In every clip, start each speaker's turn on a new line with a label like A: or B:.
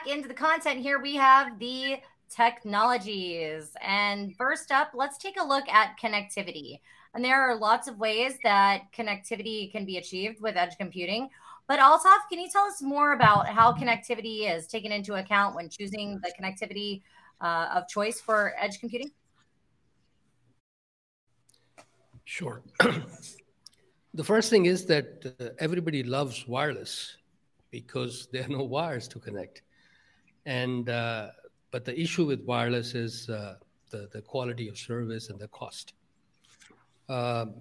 A: back into the content here. We have the technologies. And first up, let's take a look at connectivity. And there are lots of ways that connectivity can be achieved with edge computing. But Altaf, can you tell us more about how connectivity is taken into account when choosing the connectivity uh, of choice for edge computing?
B: Sure. the first thing is that uh, everybody loves wireless because there are no wires to connect. And uh, but the issue with wireless is uh, the the quality of service and the cost. Um,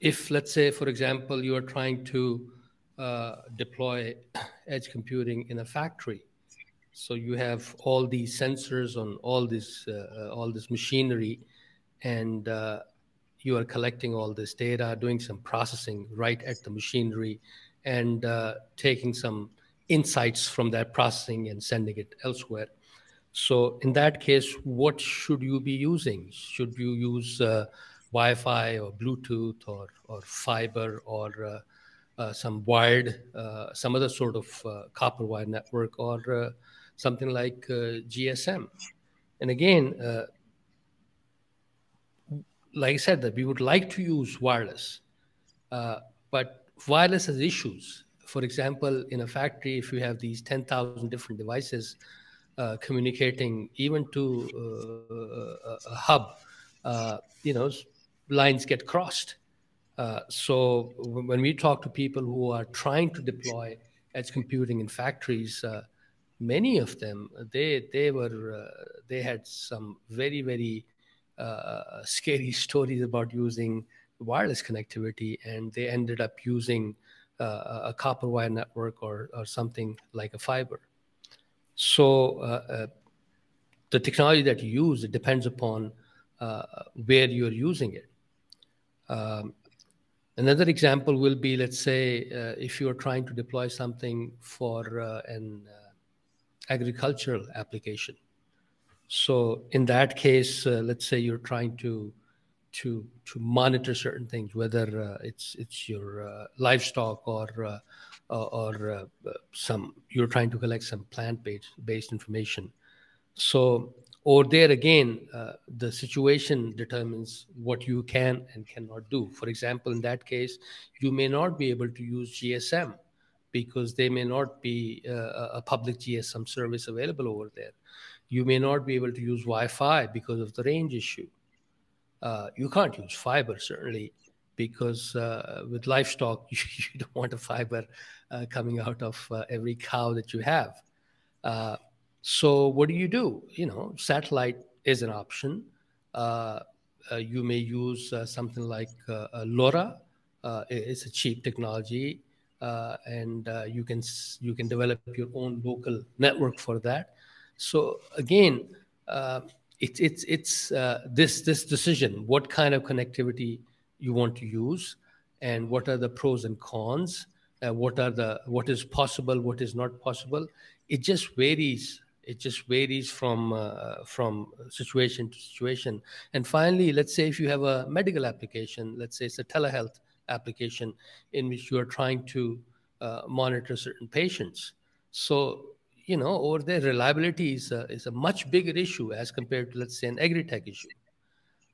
B: if let's say, for example, you are trying to uh, deploy edge computing in a factory, so you have all these sensors on all this uh, all this machinery, and uh, you are collecting all this data, doing some processing right at the machinery, and uh, taking some insights from that processing and sending it elsewhere. So in that case, what should you be using? Should you use uh, Wi-Fi or Bluetooth or or fiber or uh, uh some wired, uh, some other sort of uh, copper wire network or something like GSM? And again, like I said, that we would like to use wireless, but wireless has issues. For example, in a factory, if you have these 10,000 different devices uh, communicating even to uh, a hub, uh, you know, lines get crossed. Uh, so when we talk to people who are trying to deploy edge computing in factories, uh, many of them they they were they had some very very scary stories about using wireless connectivity, and they ended up using uh, a copper wire network or, or something like a fiber. So uh, uh, the technology that you use it depends upon uh, where you're using it. Um, another example will be, let's say, uh, if you're trying to deploy something for uh, an agricultural application. So in that case, let's say you're trying to to to monitor certain things, whether uh, it's it's your uh, livestock or uh, or some you're trying to collect some plant based based information. So or there again, uh, the situation determines what you can and cannot do. For example, in that case, you may not be able to use GSM because there may not be uh, a public GSM service available over there. You may not be able to use Wi-Fi because of the range issue uh, you can't use fiber certainly because uh, with livestock you, you, don't want a fiber uh, coming out of uh, every cow that you have. Uh, so what do you do? You know, satellite is an option. You may use something like LoRa. it's a cheap technology, and you can you can develop your own local network for that. So again, it's it's it's uh, this this decision what kind of connectivity you want to use and what are the pros and cons uh, what are the what is possible what is not possible. It just varies. It just varies from uh, from situation to situation. And finally let's say if you have a medical application let's say it's a telehealth application in which you are trying to uh, monitor certain patients. So you know, over there, reliability is a, is a much bigger issue as compared to, let's say, an agri-tech issue.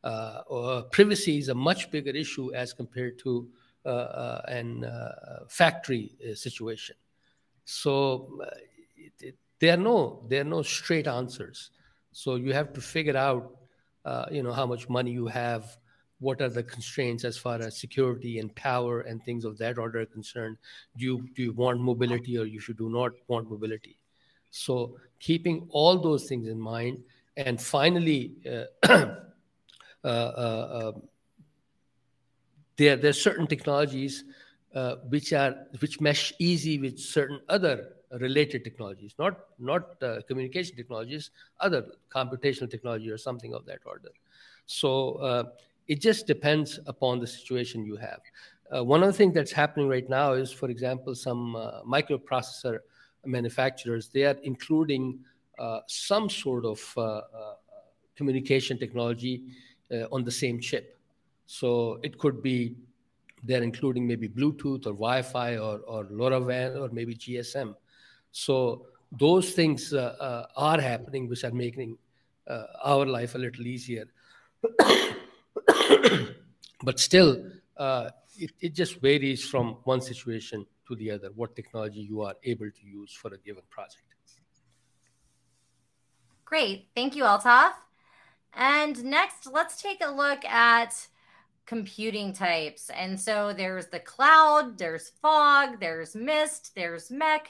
B: Uh, or privacy is a much bigger issue as compared to uh, uh, an uh, factory uh, situation. So uh, it, it, there are no there are no straight answers. So you have to figure out, you know, how much money you have, what are the constraints as far as security and power and things of that order are concerned. Do you do you want mobility or you should do not want mobility? So keeping all those things in mind, and finally, uh, uh, uh, um, there there are certain technologies uh, which are which mesh easy with certain other related technologies, not not uh, communication technologies, other computational technology or something of that order. So uh, it just depends upon the situation you have. one of the things that's happening right now is, for example, some microprocessor manufacturers, they are including uh, some sort of uh, uh, communication technology on the same chip. So it could be they're including maybe Bluetooth or Wi-Fi or, or LoRaWAN or maybe GSM. So those things are happening, which are making our life a little easier. but still, it, it just varies from one situation to the other, what technology you are able to use for a given project.
A: Great. Thank you, Altaf. And next, let's take a look at computing types. And so there's the cloud, there's fog, there's mist, there's MEC.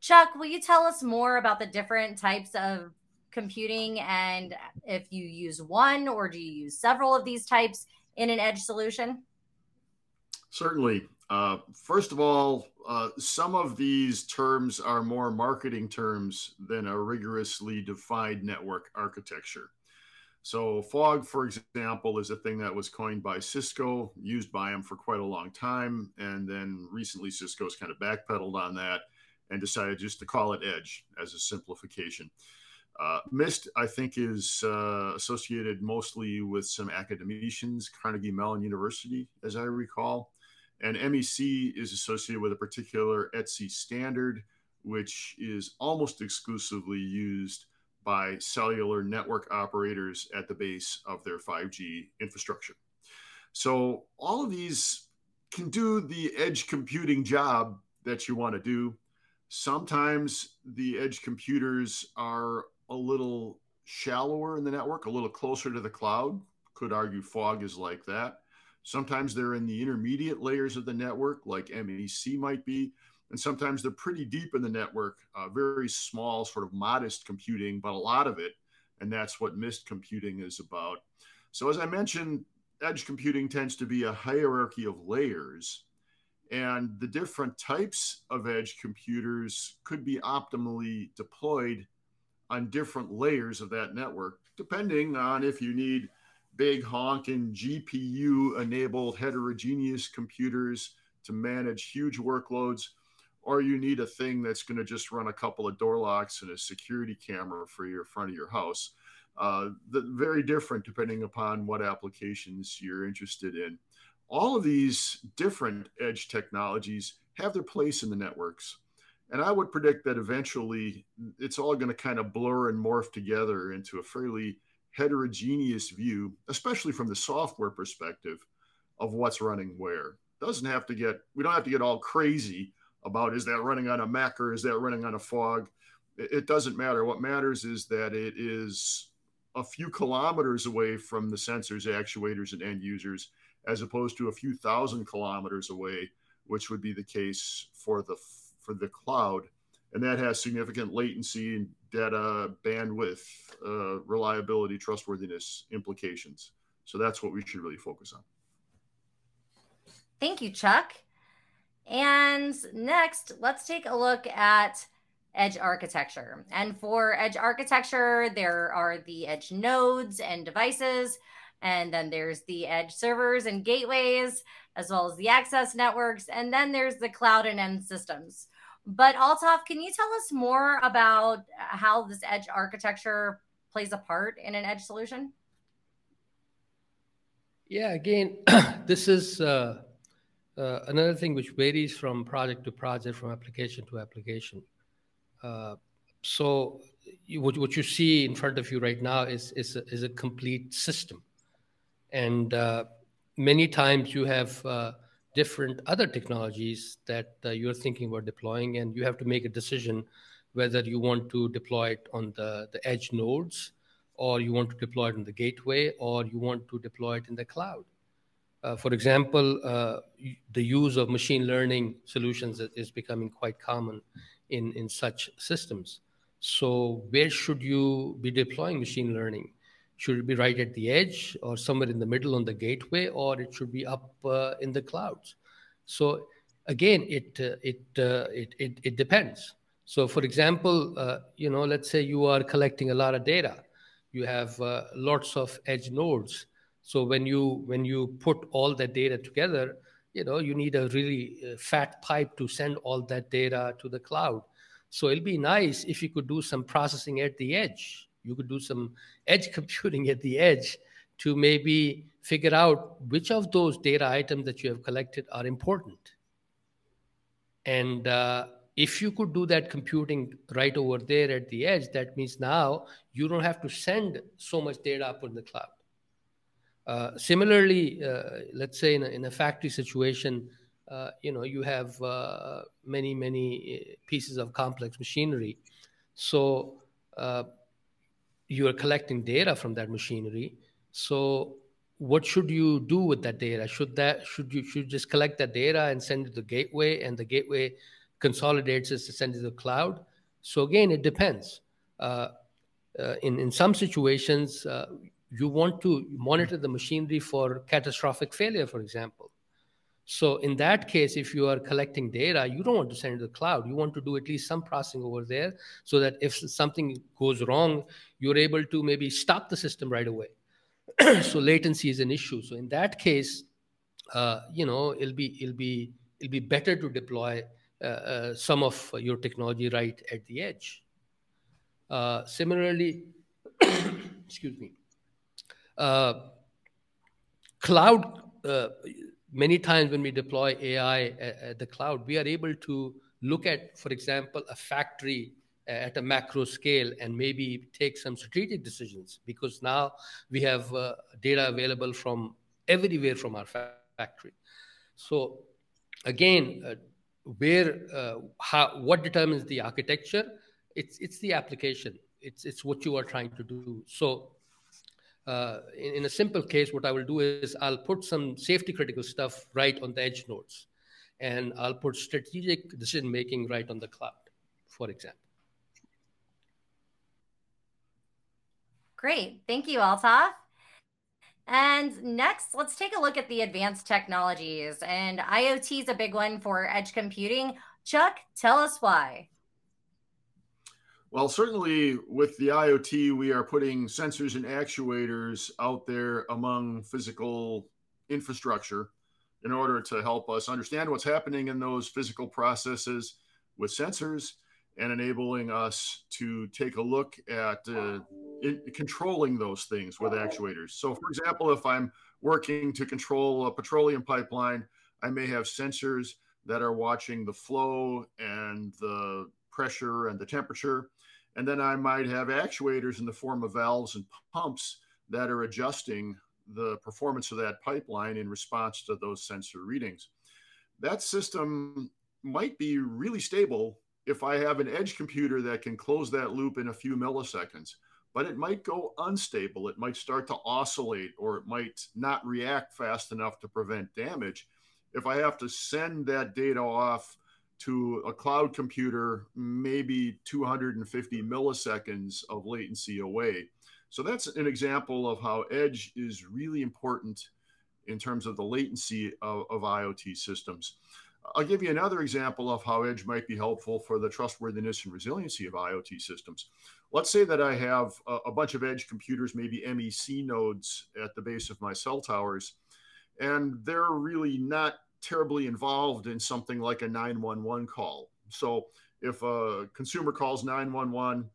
A: Chuck, will you tell us more about the different types of computing and if you use one or do you use several of these types in an edge solution?
C: Certainly. Uh, first of all, uh, some of these terms are more marketing terms than a rigorously defined network architecture. So, fog, for example, is a thing that was coined by Cisco, used by them for quite a long time. And then recently, Cisco's kind of backpedaled on that and decided just to call it Edge as a simplification. Uh, MIST, I think, is uh, associated mostly with some academicians, Carnegie Mellon University, as I recall. And MEC is associated with a particular ETSI standard, which is almost exclusively used by cellular network operators at the base of their 5G infrastructure. So all of these can do the edge computing job that you want to do. Sometimes the edge computers are a little shallower in the network, a little closer to the cloud. Could argue fog is like that. Sometimes they're in the intermediate layers of the network, like MEC might be. And sometimes they're pretty deep in the network, uh, very small, sort of modest computing, but a lot of it. And that's what MIST computing is about. So, as I mentioned, edge computing tends to be a hierarchy of layers. And the different types of edge computers could be optimally deployed on different layers of that network, depending on if you need big honking GPU enabled heterogeneous computers to manage huge workloads, or you need a thing that's going to just run a couple of door locks and a security camera for your front of your house. Uh, the, very different depending upon what applications you're interested in. All of these different edge technologies have their place in the networks. And I would predict that eventually it's all going to kind of blur and morph together into a fairly heterogeneous view, especially from the software perspective of what's running where. Doesn't have to get, we don't have to get all crazy about is that running on a MEC or is that running on a fog? It doesn't matter. What matters is that it is a few kilometers away from the sensors, actuators, and end users, as opposed to a few thousand kilometers away, which would be the case for the for the cloud, and that has significant latency and data bandwidth, uh, reliability, trustworthiness implications. So that's what we should really focus on.
A: Thank you, Chuck. And next, let's take a look at edge architecture. And for edge architecture, there are the edge nodes and devices, and then there's the edge servers and gateways, as well as the access networks, and then there's the cloud and end systems. But Altaf, can you tell us more about how this edge architecture plays a part in an edge solution?
B: Yeah, again, this is uh, uh, another thing which varies from project to project, from application to application. Uh, so, you, what, what you see in front of you right now is is a, is a complete system, and uh, many times you have uh, different other technologies that uh, you're thinking about deploying, and you have to make a decision whether you want to deploy it on the, the edge nodes, or you want to deploy it in the gateway, or you want to deploy it in the cloud. Uh, for example, uh, the use of machine learning solutions is becoming quite common in, in such systems. So, where should you be deploying machine learning? Should it be right at the edge or somewhere in the middle on the gateway, or it should be up uh, in the clouds? So again, it uh, it, uh, it, it it depends. So for example, uh, you know, let's say you are collecting a lot of data, you have uh, lots of edge nodes. So when you when you put all that data together, you know, you need a really fat pipe to send all that data to the cloud. So it'll be nice if you could do some processing at the edge you could do some edge computing at the edge to maybe figure out which of those data items that you have collected are important and uh, if you could do that computing right over there at the edge, that means now you don't have to send so much data up in the cloud. Uh, similarly, uh, let's say in a, in a factory situation, uh, you know you have uh, many many uh, pieces of complex machinery, so uh, you are collecting data from that machinery. So what should you do with that data? Should that should you should just collect that data and send it to the gateway, and the gateway consolidates it to send it to the cloud? So again, it depends. Uh, uh, in in some situations, uh, you want to monitor the machinery for catastrophic failure, for example. So in that case, if you are collecting data, you don't want to send it to the cloud. You want to do at least some processing over there, so that if something goes wrong, you're able to maybe stop the system right away. so latency is an issue. So in that case, uh, you know, it'll be it'll be it'll be better to deploy uh, uh, some of your technology right at the edge. Uh, similarly, excuse me, uh, cloud. Uh, many times when we deploy AI at, at the cloud, we are able to look at, for example, a factory at a macro scale and maybe take some strategic decisions because now we have uh, data available from everywhere from our fa- factory. So again, uh, where uh, how what determines the architecture? It's it's the application. It's it's what you are trying to do. So. Uh, in, in a simple case, what I will do is I'll put some safety critical stuff right on the edge nodes, and I'll put strategic decision making right on the cloud, for example.
A: Great. Thank you, Altaf. And next, let's take a look at the advanced technologies. And IoT is a big one for edge computing. Chuck, tell us why.
C: Well, certainly with the IoT, we are putting sensors and actuators out there among physical infrastructure in order to help us understand what's happening in those physical processes with sensors and enabling us to take a look at uh, in, controlling those things with actuators. So, for example, if I'm working to control a petroleum pipeline, I may have sensors that are watching the flow and the pressure and the temperature. And then I might have actuators in the form of valves and pumps that are adjusting the performance of that pipeline in response to those sensor readings. That system might be really stable if I have an edge computer that can close that loop in a few milliseconds, but it might go unstable. It might start to oscillate or it might not react fast enough to prevent damage. If I have to send that data off to a cloud computer, maybe 250 milliseconds of latency away. So that's an example of how edge is really important in terms of the latency of, of IoT systems. I'll give you another example of how edge might be helpful for the trustworthiness and resiliency of IoT systems. Let's say that I have a, a, bunch of edge computers, maybe MEC nodes at the base of my cell towers, and they're really not terribly involved in something like a 911 call. So if a consumer calls 911,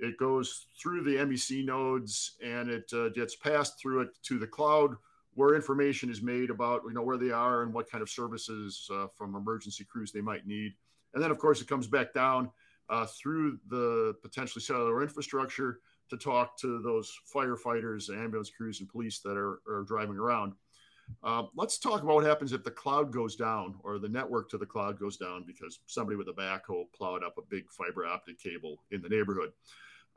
C: it goes through the MEC nodes and it uh, gets passed through it to the cloud where information is made about you know where they are and what kind of services uh, from emergency crews they might need and then of course it comes back down uh, through the potentially cellular infrastructure to talk to those firefighters ambulance crews and police that are, are driving around uh, let's talk about what happens if the cloud goes down or the network to the cloud goes down because somebody with a backhoe plowed up a big fiber optic cable in the neighborhood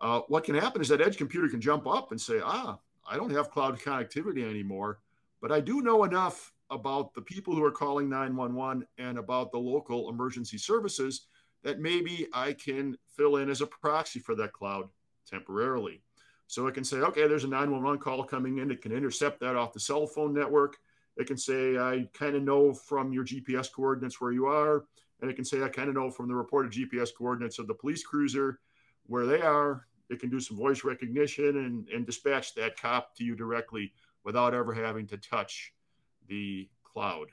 C: uh, what can happen is that edge computer can jump up and say ah I don't have cloud connectivity anymore. But I do know enough about the people who are calling 911 and about the local emergency services that maybe I can fill in as a proxy for that cloud temporarily. So it can say, okay, there's a 911 call coming in. It can intercept that off the cell phone network. It can say, I kind of know from your GPS coordinates where you are. And it can say, I kind of know from the reported GPS coordinates of the police cruiser where they are. It can do some voice recognition and, and dispatch that cop to you directly without ever having to touch the cloud.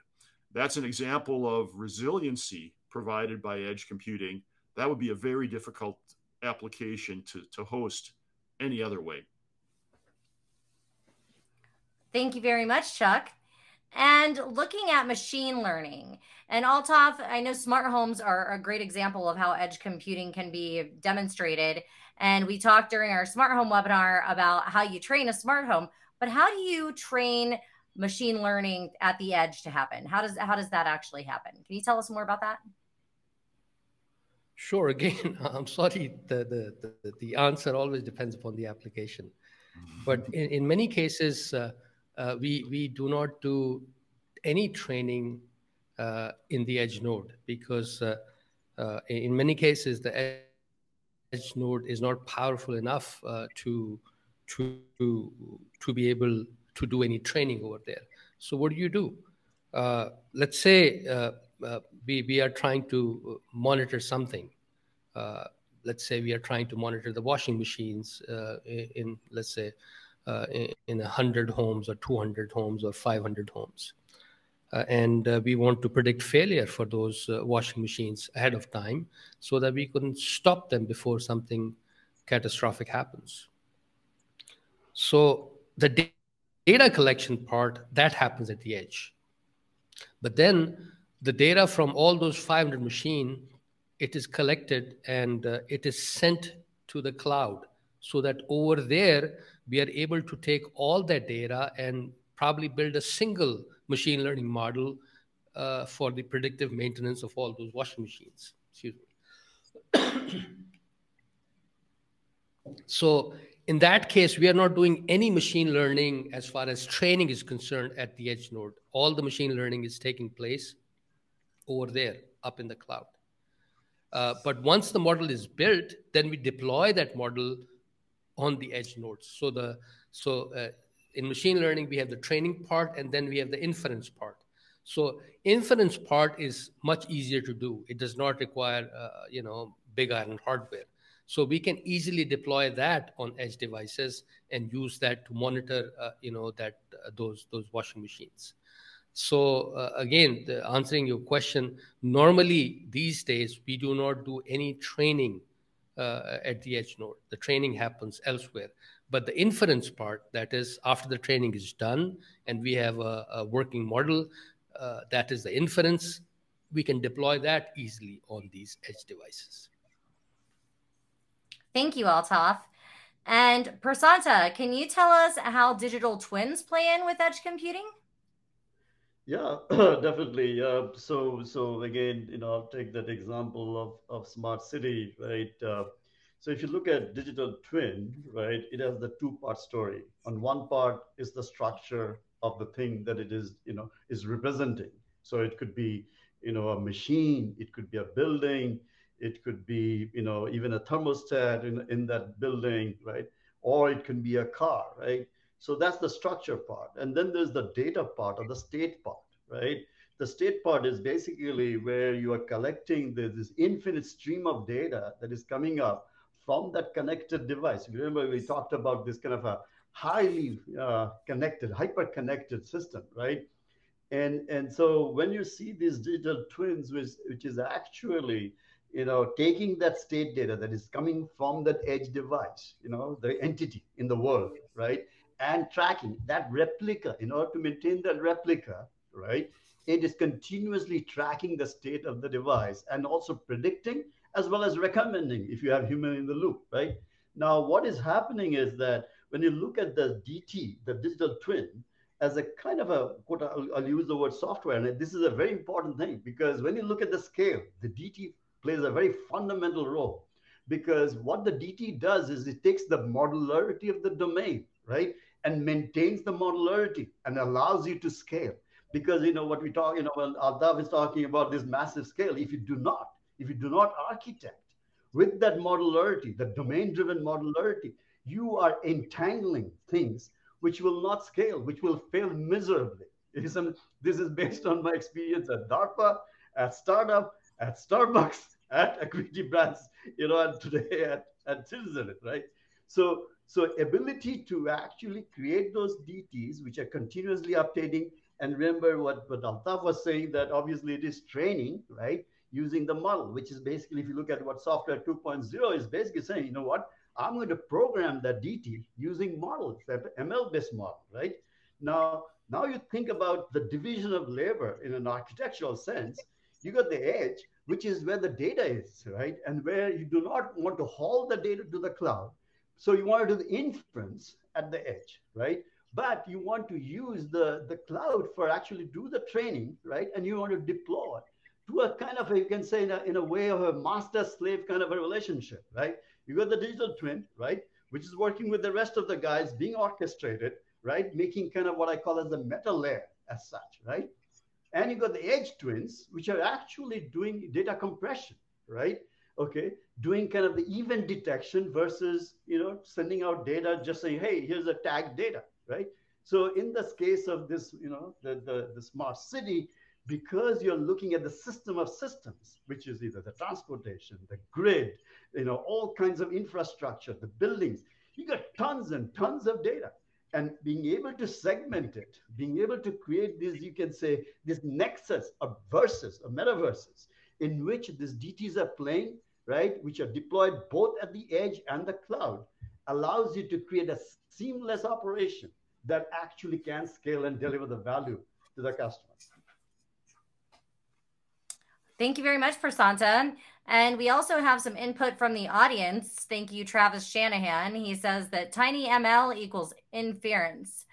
C: That's an example of resiliency provided by edge computing. That would be a very difficult application to, to host any other way.
A: Thank you very much, Chuck. and looking at machine learning. And Altaf, I know smart homes are a great example of how edge computing can be demonstrated. And we talked during our smart home webinar about how you train a smart home, but how do you train machine learning at the edge to happen? How does how does that actually happen? Can you tell us more about that?
B: Sure. Again, I'm sorry. The the the, the answer always depends upon the application, but in, in many cases, uh, uh, we we do not do any training uh, in the edge node because uh, uh, in many cases the edge node is not powerful enough uh, to to to be able to do any training over there. So what do you do? Uh, let's say we, we are trying to monitor something. Uh, let's say we are trying to monitor the washing machines uh, in, let's say, uh, in, in 100 homes or 200 homes or 500 homes. and we want to predict failure for those washing machines ahead of time so that we can stop them before something catastrophic happens. So the data collection part, that happens at the edge. But then the data from all those 500 machine, it is collected and uh, it is sent to the cloud so that over there we are able to take all that data and probably build a single machine learning model uh, for the predictive maintenance of all those washing machines. Excuse me. so in that case, we are not doing any machine learning as far as training is concerned at the edge node. All the machine learning is taking place over there, up in the cloud. Uh, but once the model is built, then we deploy that model on the edge nodes. So the so uh, in machine learning we have the training part and then we have the inference part. So inference part is much easier to do. It does not require uh, you know big iron hardware. So we can easily deploy that on edge devices and use that to monitor, uh, you know, that uh, those those washing machines. So uh, again, the, answering your question, normally these days we do not do any training uh, at the edge node. The training happens elsewhere. But the inference part, that is after the training is done and we have a, a working model, uh, that is the inference, we can deploy that easily on these edge devices.
A: Thank you, Altaf. And Prasanta, can you tell us how digital twins play in with edge computing?
D: Yeah, definitely. Uh, so, so again, you know, I'll take that example of, of smart city, right? Uh, so if you look at digital twin, right, it has the two part story. On one part is the structure of the thing that it is, you know, is representing. So it could be, you know, a machine, it could be a building, it could be, you know, even a thermostat in, in that building, right? Or it can be a car, right? So that's the structure part. And then there's the data part or the state part, right? The state part is basically where you are collecting the, this infinite stream of data that is coming up from that connected device. Remember, we talked about this kind of a highly uh, connected, hyper connected system, right? And, and so when you see these digital twins, which, which is actually you know, taking that state data that is coming from that edge device, you know, the entity in the world, right? And tracking that replica in order to maintain that replica, right? It is continuously tracking the state of the device and also predicting as well as recommending if you have human in the loop, right? Now, what is happening is that when you look at the DT, the digital twin, as a kind of a, quote I'll, I'll use the word software, and this is a very important thing because when you look at the scale, the DT plays a very fundamental role because what the DT does is it takes the modularity of the domain, right, and maintains the modularity and allows you to scale. Because you know what we talk, you know, when Altaf is talking about this massive scale, if you do not, if you do not architect with that modularity, the domain-driven modularity, you are entangling things which will not scale, which will fail miserably. This is based on my experience at DARPA, at startup, at Starbucks, at Equity Brands, you know, and today at, at Citizen, right? So, so ability to actually create those DTs, which are continuously updating. And remember what, what Altaf was saying, that obviously it is training, right? Using the model, which is basically, if you look at what software 2.0 is basically saying, you know what? I'm going to program that DT using models, that ML-based model, right? Now, Now you think about the division of labor in an architectural sense. You got the edge, which is where the data is, right? And where you do not want to haul the data to the cloud. So you want to do the inference at the edge, right? But you want to use the, the cloud for actually do the training, right? And you want to deploy to a kind of, you can say in a, in a way of a master slave kind of a relationship, right? You got the digital twin, right? Which is working with the rest of the guys being orchestrated, right? Making kind of what I call as the meta layer as such, right? And you got the edge twins, which are actually doing data compression, right? Okay, doing kind of the event detection versus you know sending out data just saying, hey, here's a tag data, right? So in this case of this, you know, the, the, the smart city, because you're looking at the system of systems, which is either the transportation, the grid, you know, all kinds of infrastructure, the buildings, you got tons and tons of data and being able to segment it, being able to create this you can say, this nexus of verses, of metaverses, in which these DTs are playing, right, which are deployed both at the edge and the cloud, allows you to create a seamless operation that actually can scale and deliver the value to the customer.
A: Thank you very much, Prasanta. And we also have some input from the audience. Thank you, Travis Shanahan. He says that tiny ML equals inference.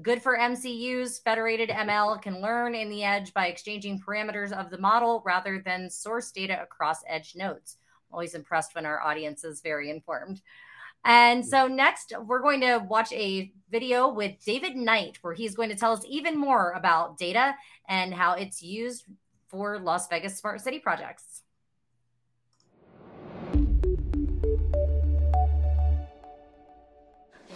A: Good for MCUs. Federated ML can learn in the edge by exchanging parameters of the model rather than source data across edge nodes. Always impressed when our audience is very informed. And so next, we're going to watch a video with David Knight, where he's going to tell us even more about data and how it's used for Las Vegas Smart City projects.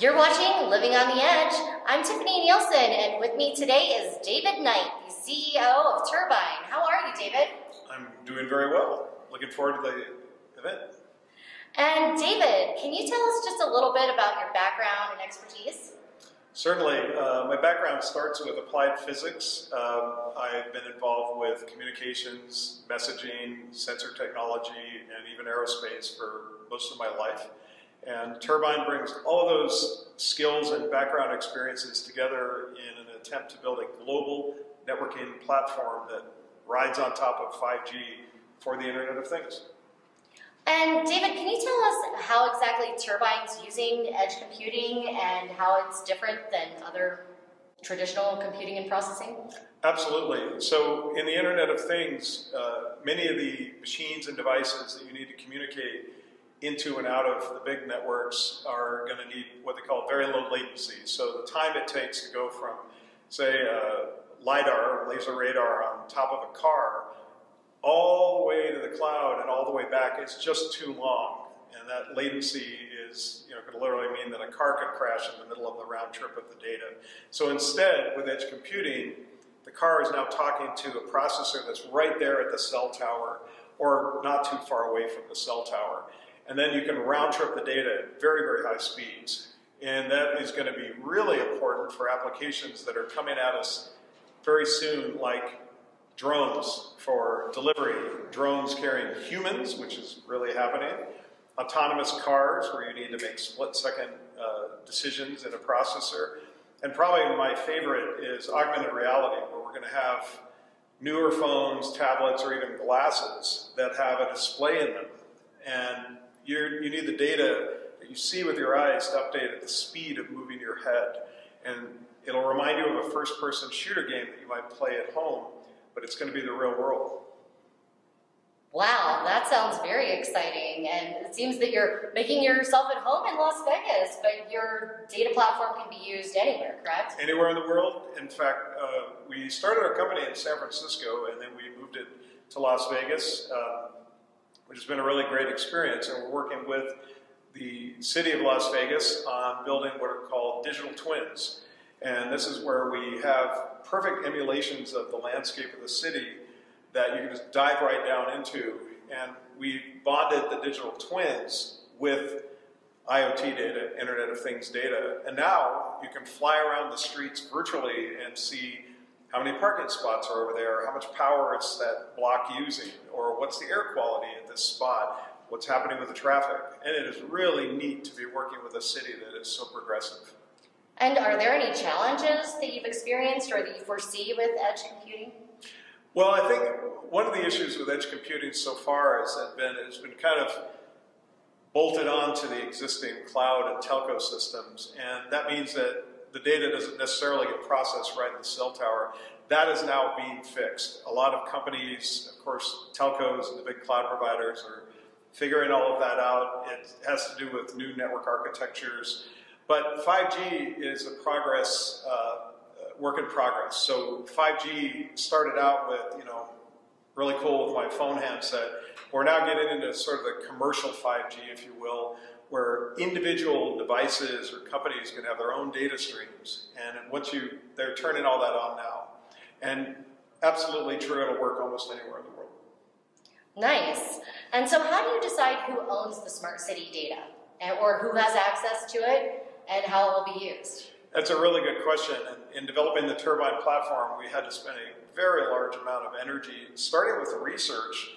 A: You're watching Living on the Edge. I'm Tiffany Nielsen, and with me today is David Knight, the CEO of Terbine. How are you, David?
E: I'm doing very well. Looking forward to the event.
A: And David, can you tell us just a little bit about your background and expertise?
E: Certainly. Uh, my background starts with applied physics. Um, I've been involved with communications, messaging, sensor technology, and even aerospace for most of my life. And Terbine brings all of those skills and background experiences together in an attempt to build a global networking platform that rides on top of 5G for the Internet of Things.
A: And David, can you tell us how exactly Terbine's using edge computing and how it's different than other traditional computing and processing?
E: Absolutely. So, in the Internet of Things, uh, many of the machines and devices that you need to communicate into and out of the big networks are going to need what they call very low latency. So, the time it takes to go from, say, LiDAR, laser radar on top of a car, all the way to the cloud and all the way back, it's just too long. And that latency is, you know, could literally mean that a car could crash in the middle of the round trip of the data. So instead, with edge computing, the car is now talking to a processor that's right there at the cell tower or not too far away from the cell tower. And then you can round trip the data at very, very high speeds. And that is going to be really important for applications that are coming at us very soon, like drones for delivery, drones carrying humans, which is really happening, autonomous cars where you need to make split second uh, decisions in a processor, and probably my favorite is augmented reality, where we're going to have newer phones, tablets, or even glasses that have a display in them. And you need the data that you see with your eyes to update at the speed of moving your head. And it'll remind you of a first person shooter game that you might play at home but it's going to be the real world.
A: Wow, that sounds very exciting. And it seems that you're making yourself at home in Las Vegas, but your data platform can be used anywhere, correct?
E: Anywhere in the world. In fact, uh, we started our company in San Francisco and then we moved it to Las Vegas, uh, which has been a really great experience. And we're working with the city of Las Vegas on building what are called digital twins. And this is where we have perfect emulations of the landscape of the city that you can just dive right down into. And we bonded the digital twins with IoT data, Internet of Things data. And now you can fly around the streets virtually and see how many parking spots are over there, how much power is that block using, or what's the air quality at this spot, what's happening with the traffic. And it is really neat to be working with a city that is so progressive.
F: And are there any challenges that you've experienced or that you foresee with edge computing?
E: Well, I think one of the issues with edge computing so far has been it's been kind of bolted on to the existing cloud and telco systems, and that means that the data doesn't necessarily get processed right in the cell tower. That is now being fixed. A lot of companies, of course, telcos and the big cloud providers are figuring all of that out. It has to do with new network architectures. But 5G is a progress, uh, work in progress. So 5G started out with, you know, really cool with my phone handset. We're now getting into sort of the commercial 5G, if you will, where individual devices or companies can have their own data streams. And once you, they're turning all that on now. And absolutely true, it'll work almost anywhere in the world.
F: Nice. And so how do you decide who owns the smart city data or who has access to it and how it will be used?
E: That's a really good question. In developing the Terbine platform, we had to spend a very large amount of energy, starting with research.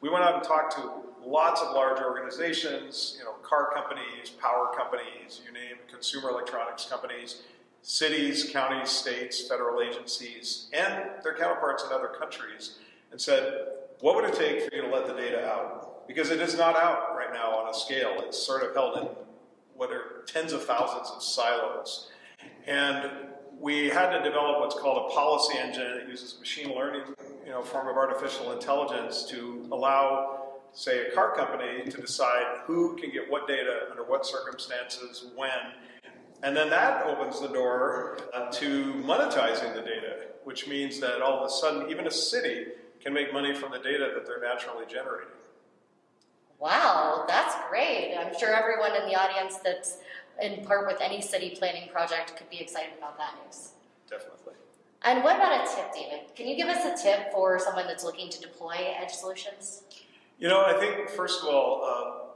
E: We went out and talked to lots of large organizations, you know, car companies, power companies, you name consumer electronics companies, cities, counties, states, federal agencies, and their counterparts in other countries, and said, what would it take for you to let the data out? Because it is not out right now on a scale. It's sort of held in what are tens of thousands of silos. And we had to develop what's called a policy engine. It uses machine learning, you know, form of artificial intelligence to allow, say, a car company to decide who can get what data under what circumstances, when. And then that opens the door uh, to monetizing the data, which means that all of a sudden, even a city can make money from the data that they're naturally generating.
F: Wow, that's great. I'm sure everyone in the audience that's in part with any city planning project could be excited about that news.
E: Definitely.
F: And what about a tip, David? Can you give us a tip for someone that's looking to deploy edge solutions?
E: You know, I think first of all, uh,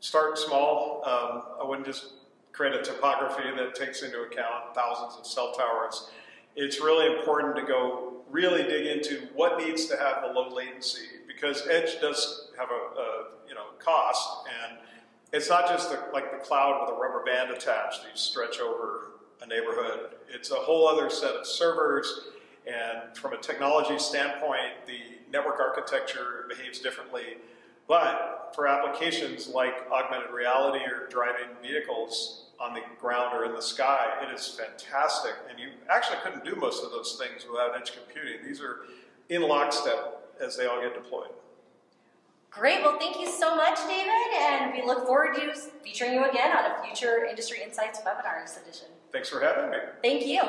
E: start small. Um, I wouldn't just create a topography that takes into account thousands of cell towers. It's really important to go really dig into what needs to have the low latency because edge does have a, a you know cost and it's not just like the cloud with a rubber band attached that you stretch over a neighborhood. It's a whole other set of servers, and from a technology standpoint, the network architecture behaves differently. But for applications like augmented reality or driving vehicles on the ground or in the sky, it is fantastic. And you actually couldn't do most of those things without edge computing. These are in lockstep as they all get deployed.
F: Great. Well, thank you so much, David, and we look forward to featuring you again on a future Industry Insights Webinars edition.
E: Thanks for having me.
F: Thank you.